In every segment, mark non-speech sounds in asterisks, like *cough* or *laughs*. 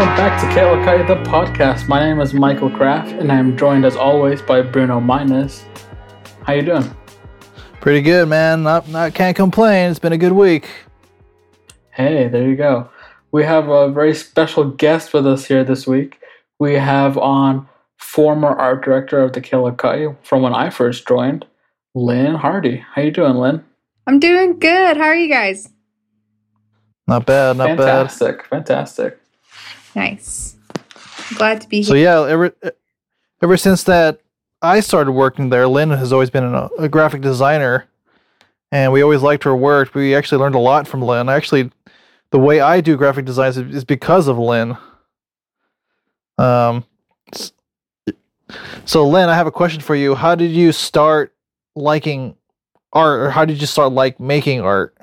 welcome back to Kailakai, the podcast. My name is Michael Kraft, and I'm joined as always by Bruno Minus. How you doing? Pretty good, man. Not, not can't complain. It's been a good week. Hey, there you go. We have a very special guest with us here this week. We have on former art director of the Kailakai from when I first joined, Lynn Hardy. How you doing, Lynn? I'm doing good. How are you guys? Not bad, not fantastic, bad. Fantastic, fantastic. Nice. glad to be here. So yeah, ever ever since that I started working there, Lynn has always been a, a graphic designer, and we always liked her work. We actually learned a lot from Lynn. Actually, the way I do graphic designs is because of Lynn. Um, so Lynn, I have a question for you. How did you start liking art, or how did you start like making art?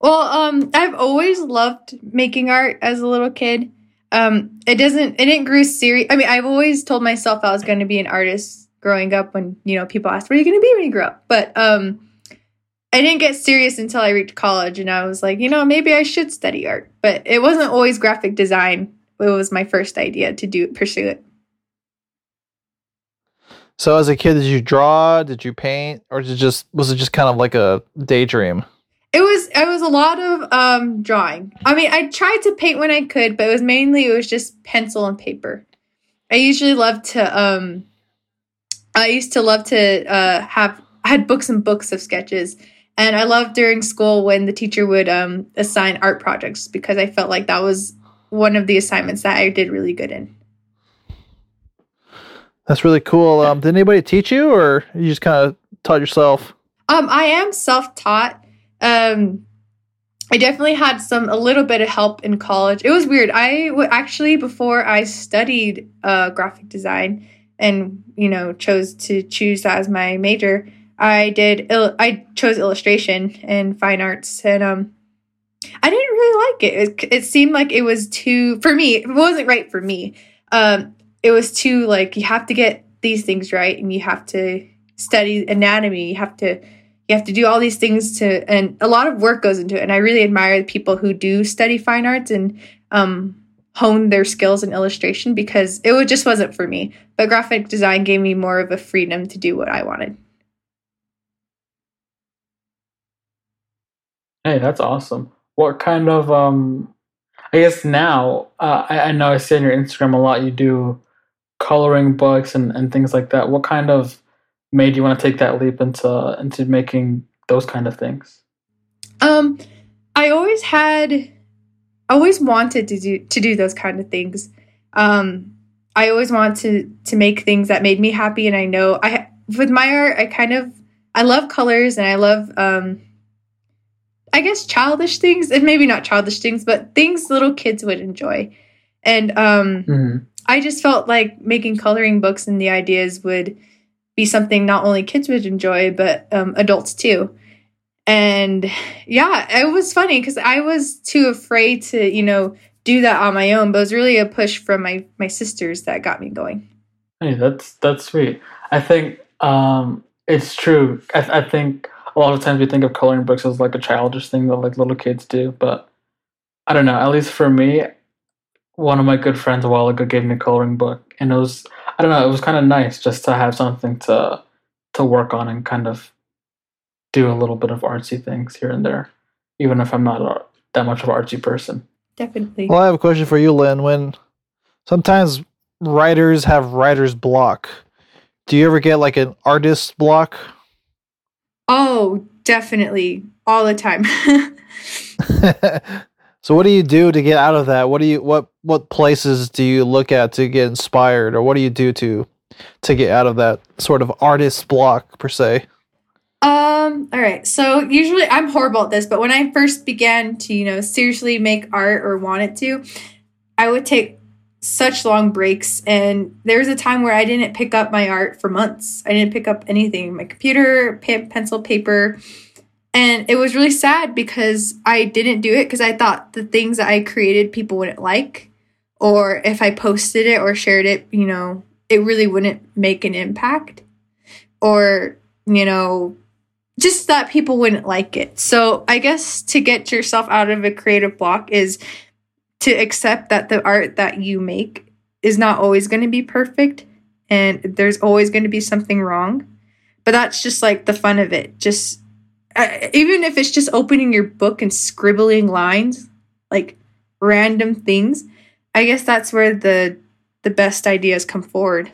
Well, um, I've always loved making art as a little kid. Um, it doesn't, it didn't grow serious. I mean, I've always told myself I was going to be an artist growing up. When you know people asked, "What are you going to be when you grow up?" But um, I didn't get serious until I reached college, and I was like, you know, maybe I should study art. But it wasn't always graphic design. It was my first idea to do pursue it. So, as a kid, did you draw? Did you paint, or did just was it just kind of like a daydream? It was it was a lot of um drawing. I mean, I tried to paint when I could, but it was mainly it was just pencil and paper. I usually love to um I used to love to uh have I had books and books of sketches. And I loved during school when the teacher would um assign art projects because I felt like that was one of the assignments that I did really good in. That's really cool. Um, did anybody teach you, or you just kind of taught yourself? Um, I am self-taught. Um, I definitely had some a little bit of help in college. It was weird. I w- actually before I studied uh, graphic design and you know chose to choose that as my major. I did. Il- I chose illustration and fine arts, and um, I didn't really like it. it. It seemed like it was too for me. It wasn't right for me. Um, it was too like you have to get these things right, and you have to study anatomy. You have to you have to do all these things to and a lot of work goes into it. And i really admire the people who do study fine arts and um, hone their skills in illustration because it just wasn't for me. But graphic design gave me more of a freedom to do what i wanted. Hey that's awesome. What kind of um i guess now uh, I, I know i see on your instagram a lot you do coloring books and, and things like that. What kind of made you want to take that leap into into making those kind of things? Um, I always had, I always wanted to do to do those kind of things. Um, I always wanted to to make things that made me happy, and I know I with my art, I kind of I love colors and I love um, I guess childish things, and maybe not childish things, but things little kids would enjoy. And um, mm-hmm. I just felt like making coloring books and the ideas would be something not only kids would enjoy, but um, adults too. And yeah, it was funny because I was too afraid to, you know, do that on my own. But it was really a push from my my sisters that got me going. Hey, that's that's sweet. I think um, it's true. I, I think a lot of times we think of coloring books as like a childish thing that like little kids do, but I don't know. At least for me, one of my good friends a while ago gave me a coloring book, and it was I don't know. It was kind of nice just to have something to to work on and kind of do a little bit of artsy things here and there, even if I'm not a, that much of an artsy person. Definitely. Well, I have a question for you, Lynn. When sometimes writers have writer's block, do you ever get like an artist block? Oh, definitely, all the time. *laughs* *laughs* So what do you do to get out of that? What do you what what places do you look at to get inspired or what do you do to to get out of that sort of artist block per se? Um, all right. So usually I'm horrible at this, but when I first began to, you know, seriously make art or wanted to, I would take such long breaks and there was a time where I didn't pick up my art for months. I didn't pick up anything, my computer, pen, pencil, paper, and it was really sad because I didn't do it because I thought the things that I created people wouldn't like. Or if I posted it or shared it, you know, it really wouldn't make an impact. Or, you know, just that people wouldn't like it. So I guess to get yourself out of a creative block is to accept that the art that you make is not always going to be perfect and there's always going to be something wrong. But that's just like the fun of it. Just even if it's just opening your book and scribbling lines, like random things, I guess that's where the the best ideas come forward.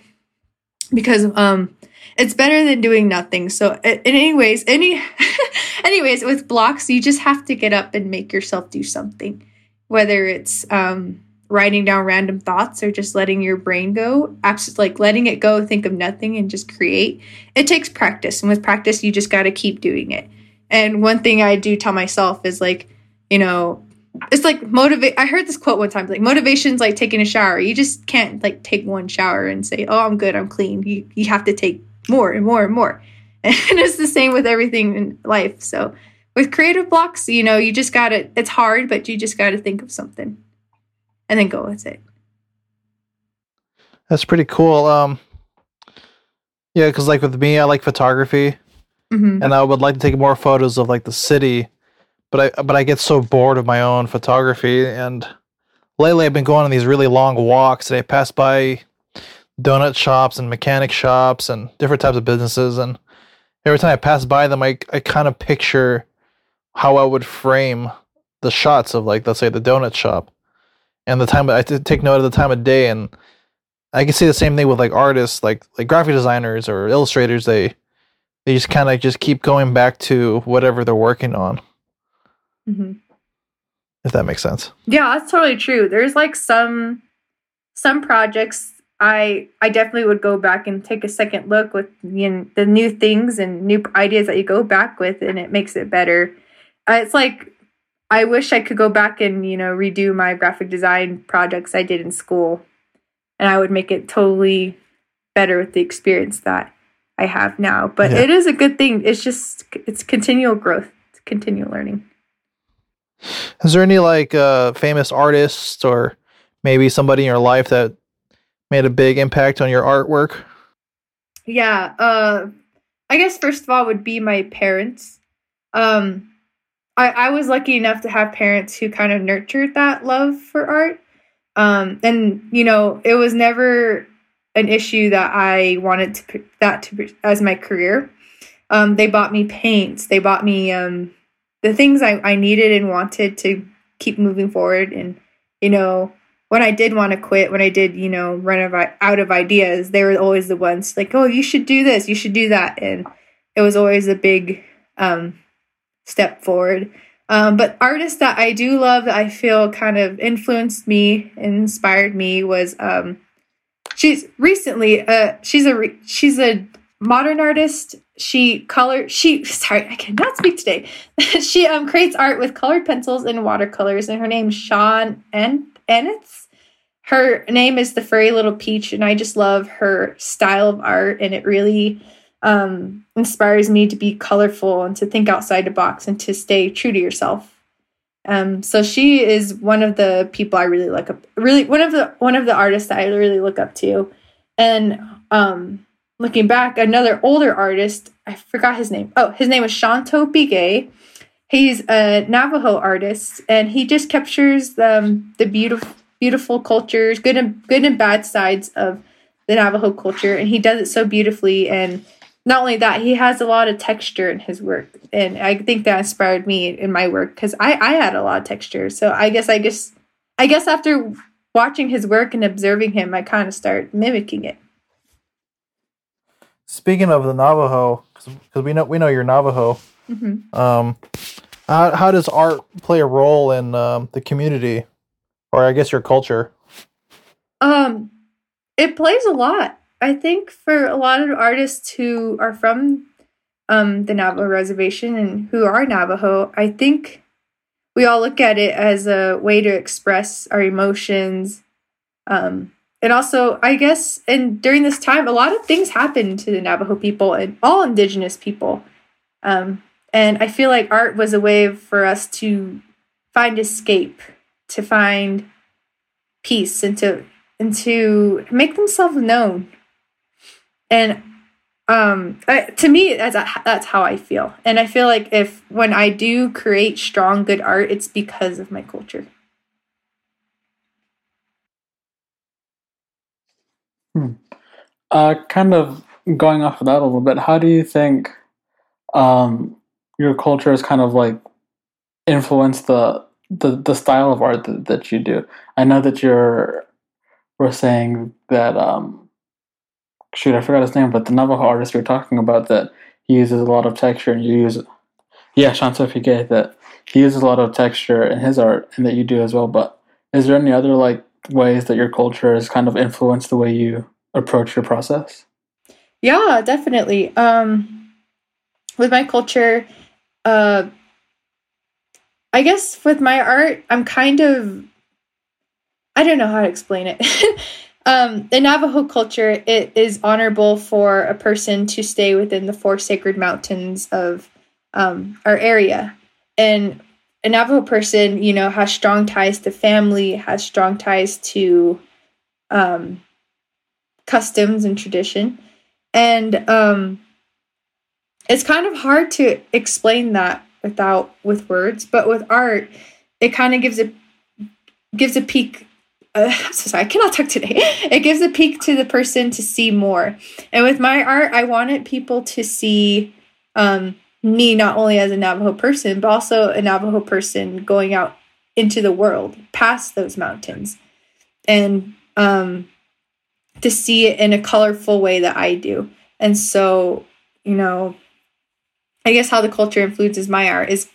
Because um it's better than doing nothing. So in anyways, any *laughs* anyways, with blocks, you just have to get up and make yourself do something. Whether it's um writing down random thoughts or just letting your brain go like letting it go think of nothing and just create it takes practice and with practice you just got to keep doing it and one thing i do tell myself is like you know it's like motivate i heard this quote one time like motivation's like taking a shower. You just can't like take one shower and say oh i'm good i'm clean. You, you have to take more and more and more. *laughs* And it's the same with everything in life. So with creative blocks you know you just gotta it's hard but you just gotta think of something. And then go with it. That's pretty cool. Um, yeah, because like with me, I like photography, Mhm. and I would like to take more photos of like the city, but I but I get so bored of my own photography. And lately, I've been going on these really long walks, and I pass by donut shops and mechanic shops and different types of businesses, and every time I pass by them, I I kind of picture how I would frame the shots of like let's say the donut shop and the time I take note of the time of day and I can see the same thing with like artists like like graphic designers or illustrators they they just kind of just keep going back to whatever they're working on Mhm. if that makes sense Yeah, that's totally true. There's like some some projects I I definitely would go back and take a second look with you know, the new things and new ideas that you go back with, and it makes it better. Uh, it's like I wish I could go back and you know redo my graphic design projects I did in school, and I would make it totally better with the experience that I have now. But Yeah. it is a good thing. It's just it's continual growth, it's continual learning. is there any like uh famous artists or maybe somebody in your life that made a big impact on your artwork Yeah, uh I guess first of all would be my parents. Um I I was lucky enough to have parents who kind of nurtured that love for art. Um and you know, it was never an issue that I wanted to that to as my career. Um they bought me paints, they bought me um the things I I needed and wanted to keep moving forward and you know, when I did want to quit, when I did, you know, run of, out of ideas, they were always the ones like, "Oh, you should do this, you should do that," and it was always a big um, step forward. Um, but artists that I do love that I feel kind of influenced me inspired me was um, she's recently uh, she's a re- she's a modern artist. She color she sorry I cannot speak today. *laughs* she um creates art with colored pencils and watercolors, and her name's Sean En- Ennis her name is the furry little peach and i just love her style of art and it really um, inspires me to be colorful and to think outside the box and to stay true to yourself um, so she is one of the people i really look up really one of the one of the artists that i really look up to and um, looking back another older artist i forgot his name oh his name was Shonto Begay. he's a navajo artist and he just captures um, the beautiful beautiful cultures, good and good and bad sides of the Navajo culture, and he does it so beautifully. And not only that, he has a lot of texture in his work, and I think that inspired me in my work because I I had a lot of texture. So I guess I guess I guess after watching his work and observing him, I kind of start mimicking it. speaking of the navajo because we know we know you're navajo hmm um how, how does art play a role in um, the community or i guess your culture Um, it plays a lot. I think for a lot of artists who are from um, the Navajo reservation and who are Navajo, I think we all look at it as a way to express our emotions. Um, and also, I guess, and during this time, a lot of things happened to the Navajo people and all Indigenous people. Um, and I feel like art was a way for us to find escape, to find peace, and to and to make themselves known and um I, to me that's that's how i feel. And i feel like if when i do create strong good art it's because of my culture. Hmm. uh, kind of going off of that a little bit how do you think um, your culture has kind of like influenced the the, the style of art that, that you do? I know that you're we're saying that um, shoot, I forgot his name, but the Navajo artist you're talking about that he uses a lot of texture and you use yeah, Shonto Begay, that he uses a lot of texture in his art and that you do as well. But is there any other like ways that your culture has kind of influenced the way you approach your process? Yeah, definitely. Um, with my culture, uh, I guess with my art, I'm kind of I don't know how to explain it. *laughs* um, in Navajo culture, it is honorable for a person to stay within the four sacred mountains of um, our area, and a Navajo person, you know, has strong ties to family, has strong ties to um, customs and tradition. And um, it's kind of hard to explain that without with words, but with art, it kind of gives a gives a peek. Uh, I'm *laughs* so sorry, I cannot talk today. It gives a peek to the person to see more. And with my art, I wanted people to see um, me not only as a Navajo person, but also a Navajo person going out into the world past those mountains. And um, to see it in a colorful way that I do. And so, you know, I guess how the culture influences my art is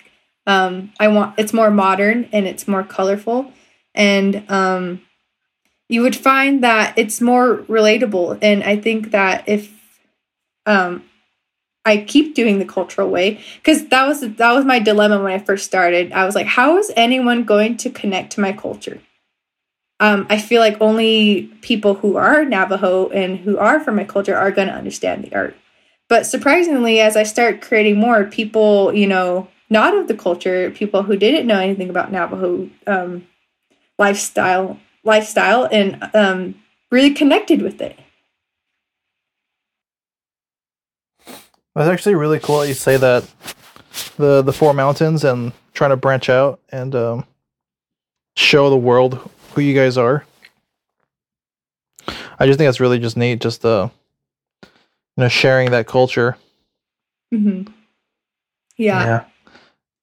um, I want it's more modern and it's more colorful. And um, you would find that it's more relatable. And I think that if um, I keep doing the cultural way, because that was that was my dilemma when I first started. I was like, how is anyone going to connect to my culture? um, I feel like only people who are Navajo and who are from my culture are going to understand the art. But surprisingly, as I start creating more, people, you know, not of the culture, people who didn't know anything about Navajo um, lifestyle, lifestyle, and um, really connected with it. That's actually really cool that you say that the the four mountains and trying to branch out and um, show the world who you guys are. I just think that's really just neat, just uh, you know, sharing that culture. Mm-hmm. Yeah. Yeah.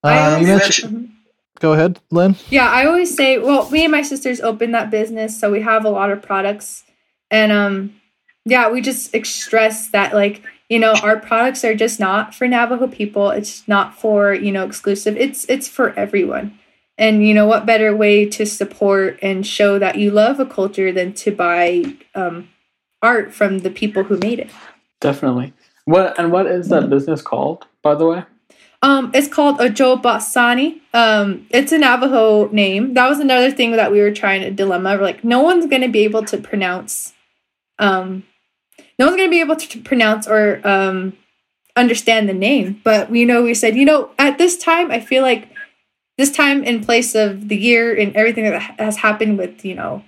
I Um, you always- mentioned, Mhm. Go ahead, Lynn. Yeah, I always say, well, me and my sisters opened that business, so we have a lot of products, and um, yeah, we just ex- stress that like you know our products are just not for Navajo people. It's not for you know exclusive. It's it's for everyone, and you know what better way to support and show that you love a culture than to buy um, art from the people who made it. Definitely. What and what is that business called, by the way? Um, it's called Ajoobaasani. Um, it's a Navajo name. That was another thing that we were trying to dilemma. We're like, no one's gonna be able to pronounce. Um, no one's gonna be able to pronounce or um, understand the name. But we know we said, you know, at this time, I feel like this time in place of the year and everything that has happened with you know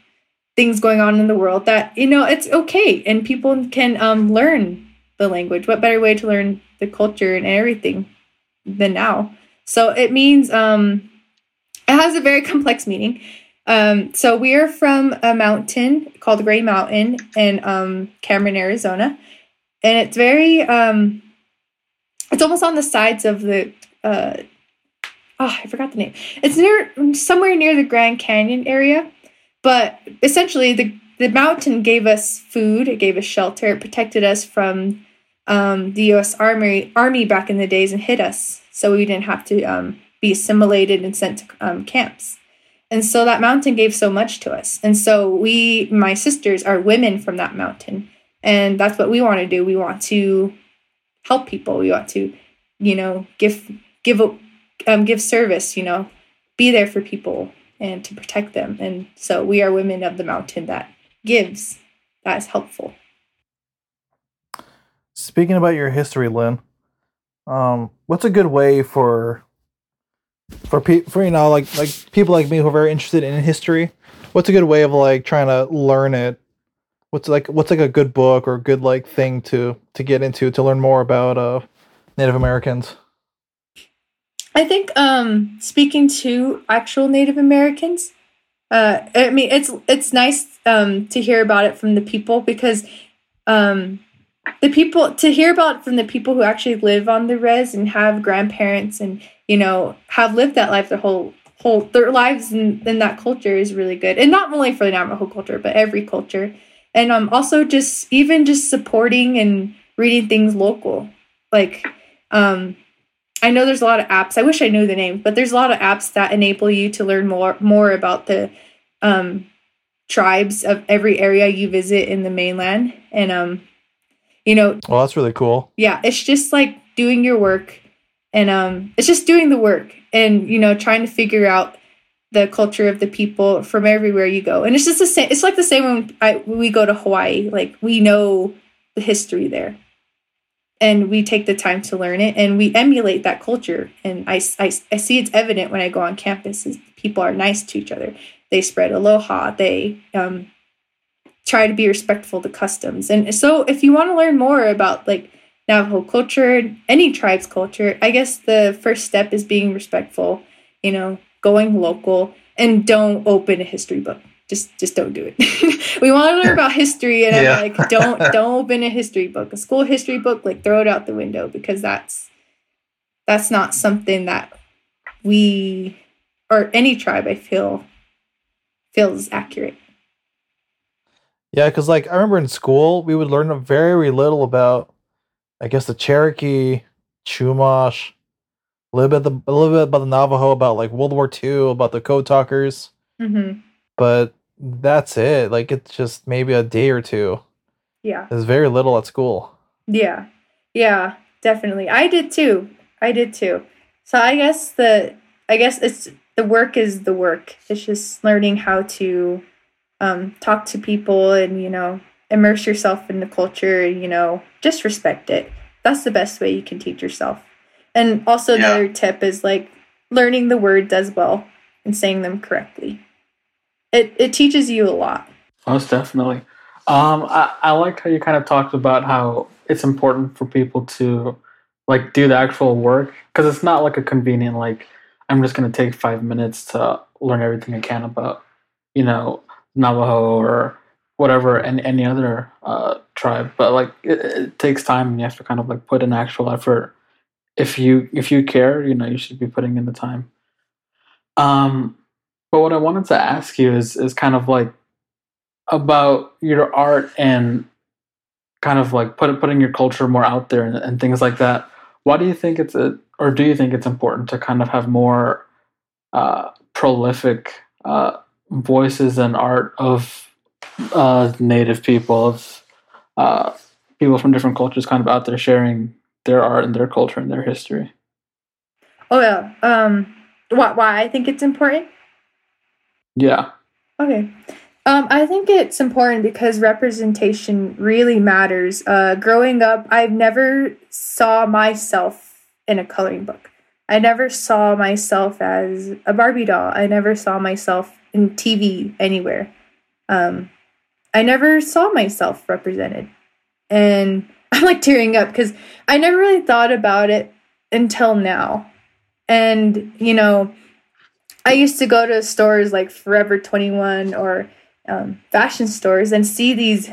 things going on in the world, that you know it's okay and people can um, learn the language. What better way to learn the culture and everything than now. So it means um, it has a very complex meaning. Um, so we are from a mountain called Gray Mountain in um, Cameron, Arizona, and it's very um, it's almost on the sides of the uh, oh I forgot the name. It's near somewhere near the Grand Canyon area, but essentially the the mountain gave us food, it gave us shelter, it protected us from um, the U.S. Army Army back in the days and hit us, so we didn't have to um, be assimilated and sent to um, camps. And so that mountain gave so much to us. And so we, my sisters, are women from that mountain, and that's what we want to do. We want to help people. We want to, you know, give give um, give service. You know, be there for people and to protect them. And so we are women of the mountain that gives. That is helpful. Speaking about your history, Lynn, um, what's a good way for for pe- for you know like like people like me who are very interested in history? What's a good way of like trying to learn it? What's like what's like a good book or a good like thing to to get into to learn more about uh Native Americans? I think um speaking to actual Native Americans, uh I mean it's it's nice um, to hear about it from the people because um, the people to hear about from the people who actually live on the res and have grandparents and you know have lived that life their whole whole their lives in, in that culture is really good. And not only for the navajo culture but every culture. And um also just even just supporting and reading things local. Like um i know there's a lot of apps. I wish i knew the name but there's a lot of apps that enable you to learn more more about the um tribes of every area you visit in the mainland. And um you know Well, that's really cool. yeah it's just like doing your work and um it's just doing the work and you know trying to figure out the culture of the people from everywhere you go. And it's just the same it's like the same when I, when we go to hawaii like we know the history there. And we take the time to learn it and we emulate that culture. And i, I, I see it's evident when i go on campus is people are nice to each other. They spread aloha. They um, try to be respectful to customs and so if you want to learn more about like Navajo culture, any tribe's culture, I guess the first step is being respectful, you know, going local and don't open a history book. Just just don't do it. *laughs* we want to learn about history and Yeah. I'm like don't don't open a history book. A school history book, like throw it out the window because that's that's not something that we or any tribe I feel feels accurate. Yeah, because like I remember in school, we would learn very little about, I guess, the Cherokee, Chumash, a little bit, the, a little bit about the Navajo, about like World War II, about the code talkers, Mm-hmm. but that's it. Like it's just maybe a day or two. Yeah. There's very little at school. Yeah. Yeah, definitely. I did too. I did too. So I guess the I guess it's the work is the work. It's just learning how to um, talk to people and you know immerse yourself in the culture. and, You know, just respect it. That's the best way you can teach yourself. And also Yeah. another tip is like learning the words as well and saying them correctly. It it teaches you a lot. Most definitely. Um, I, I like how you kind of talked about how it's important for people to like do the actual work because it's not like a convenient like I'm just gonna take five minutes to learn everything I can about you know Navajo or whatever and any other uh, tribe, but like it, it takes time and you have to kind of like put in actual effort. If you if you care, you know you should be putting in the time. Um, but what I wanted to ask you is is kind of like about your art and kind of like put, putting your culture more out there and, and things like that. Why do you think it's a, or do you think it's important to kind of have more uh, prolific uh, voices and art of uh, Native people, of uh, people from different cultures, kind of out there sharing their art and their culture and their history? Oh yeah. Um why why I think it's important? Yeah, Okay. Um, I think it's important because representation really matters. Uh, growing up, I've never saw myself in a coloring book. I never saw myself as a Barbie doll. I never saw myself in TV anywhere. Um, I never saw myself represented. And *laughs* I'm like tearing up because I never really thought about it until now. And, you know, I used to go to stores like Forever 21 or um, fashion stores and see these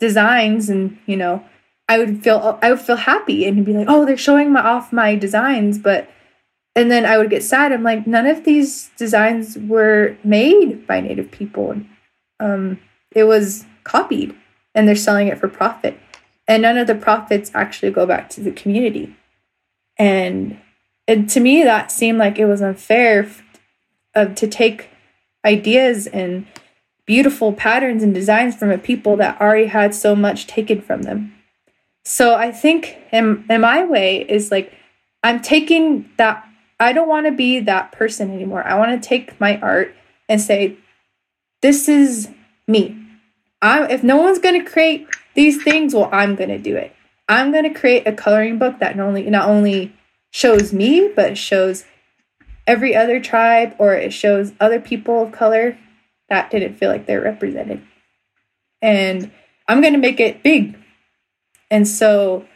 designs and you know I would feel I would feel happy and be like oh they're showing my off my designs but and then I would get sad. I'm like none of these designs were made by native people. Um, it was copied and they're selling it for profit. And none of the profits actually go back to the community. And and to me that seemed like it was unfair f- to take ideas and beautiful patterns and designs from a people that already had so much taken from them. So I think in, in my way is like I'm taking that I don't want to be that person anymore. I want to take my art and say this is me. I if no one's going to create these things, well I'm going to do it. I'm going to create a coloring book that not only not only shows me but shows every other tribe or it shows other people of color that didn't feel like they're represented. And I'm going to make it big. And so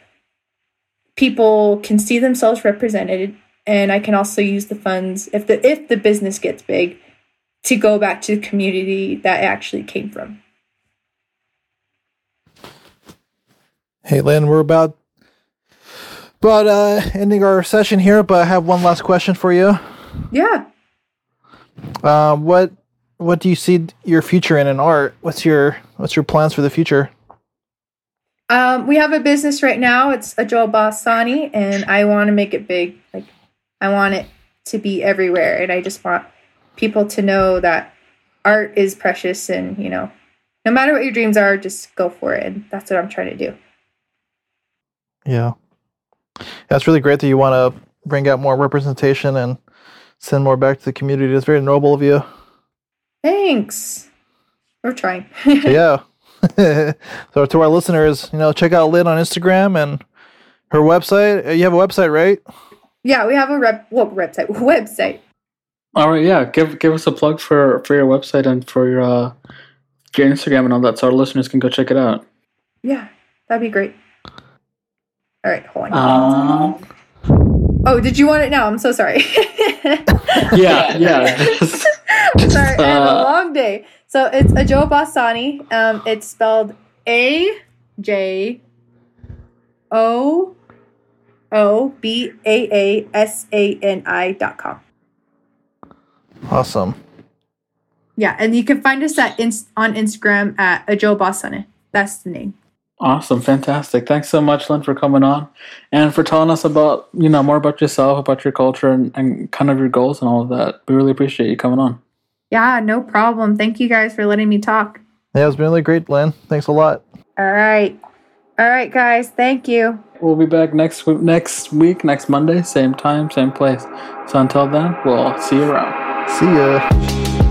people can see themselves represented and I can also use the funds if the if the business gets big to go back to the community that it actually came from. Hey, Lynn, we're about about uh, ending our session here, but I have one last question for you. Yeah. Uh, what what do you see your future in in art? What's your what's your plans for the future? Um, we have a business right now. It's Ajoobaasani, and I want to make it big. Like I want it to be everywhere, and I just want people to know that art is precious, and you know, no matter what your dreams are, just go for it. And that's what I'm trying to do. Yeah. That's really great that you want to bring out more representation and send more back to the community. It's very noble of you. Thanks. We're trying. Yeah. *laughs* *laughs* so to our listeners, you know, check out Lynn on Instagram and her website. You have a website, right? Yeah, we have a rep, well, website. *laughs* Website. All right, yeah. Give give us a plug for for your website and for your uh, your Instagram and all that, so our listeners can go check it out. Yeah, that'd be great. All right, hold on. Um, oh, did you want it now? I'm so sorry. *laughs* yeah, yeah. *laughs* Sorry, I had a uh, long day. So it's Ajoobaasani. Um, it's spelled A J O O B A A S A N I dot com. Awesome. Yeah, and you can find us at inst- on Instagram at a Joe That's the name. Awesome, fantastic. Thanks so much, Lynn, for coming on and for telling us about, you know, more about yourself, about your culture and, and kind of your goals and all of that. We really appreciate you coming on. Yeah, no problem. Thank you guys for letting me talk. Yeah, it's been really great, Lynn. Thanks a lot. All right. All right, guys. Thank you. We'll be back next week, next week, next Monday, same time, same place. So until then, we'll see you around. See ya.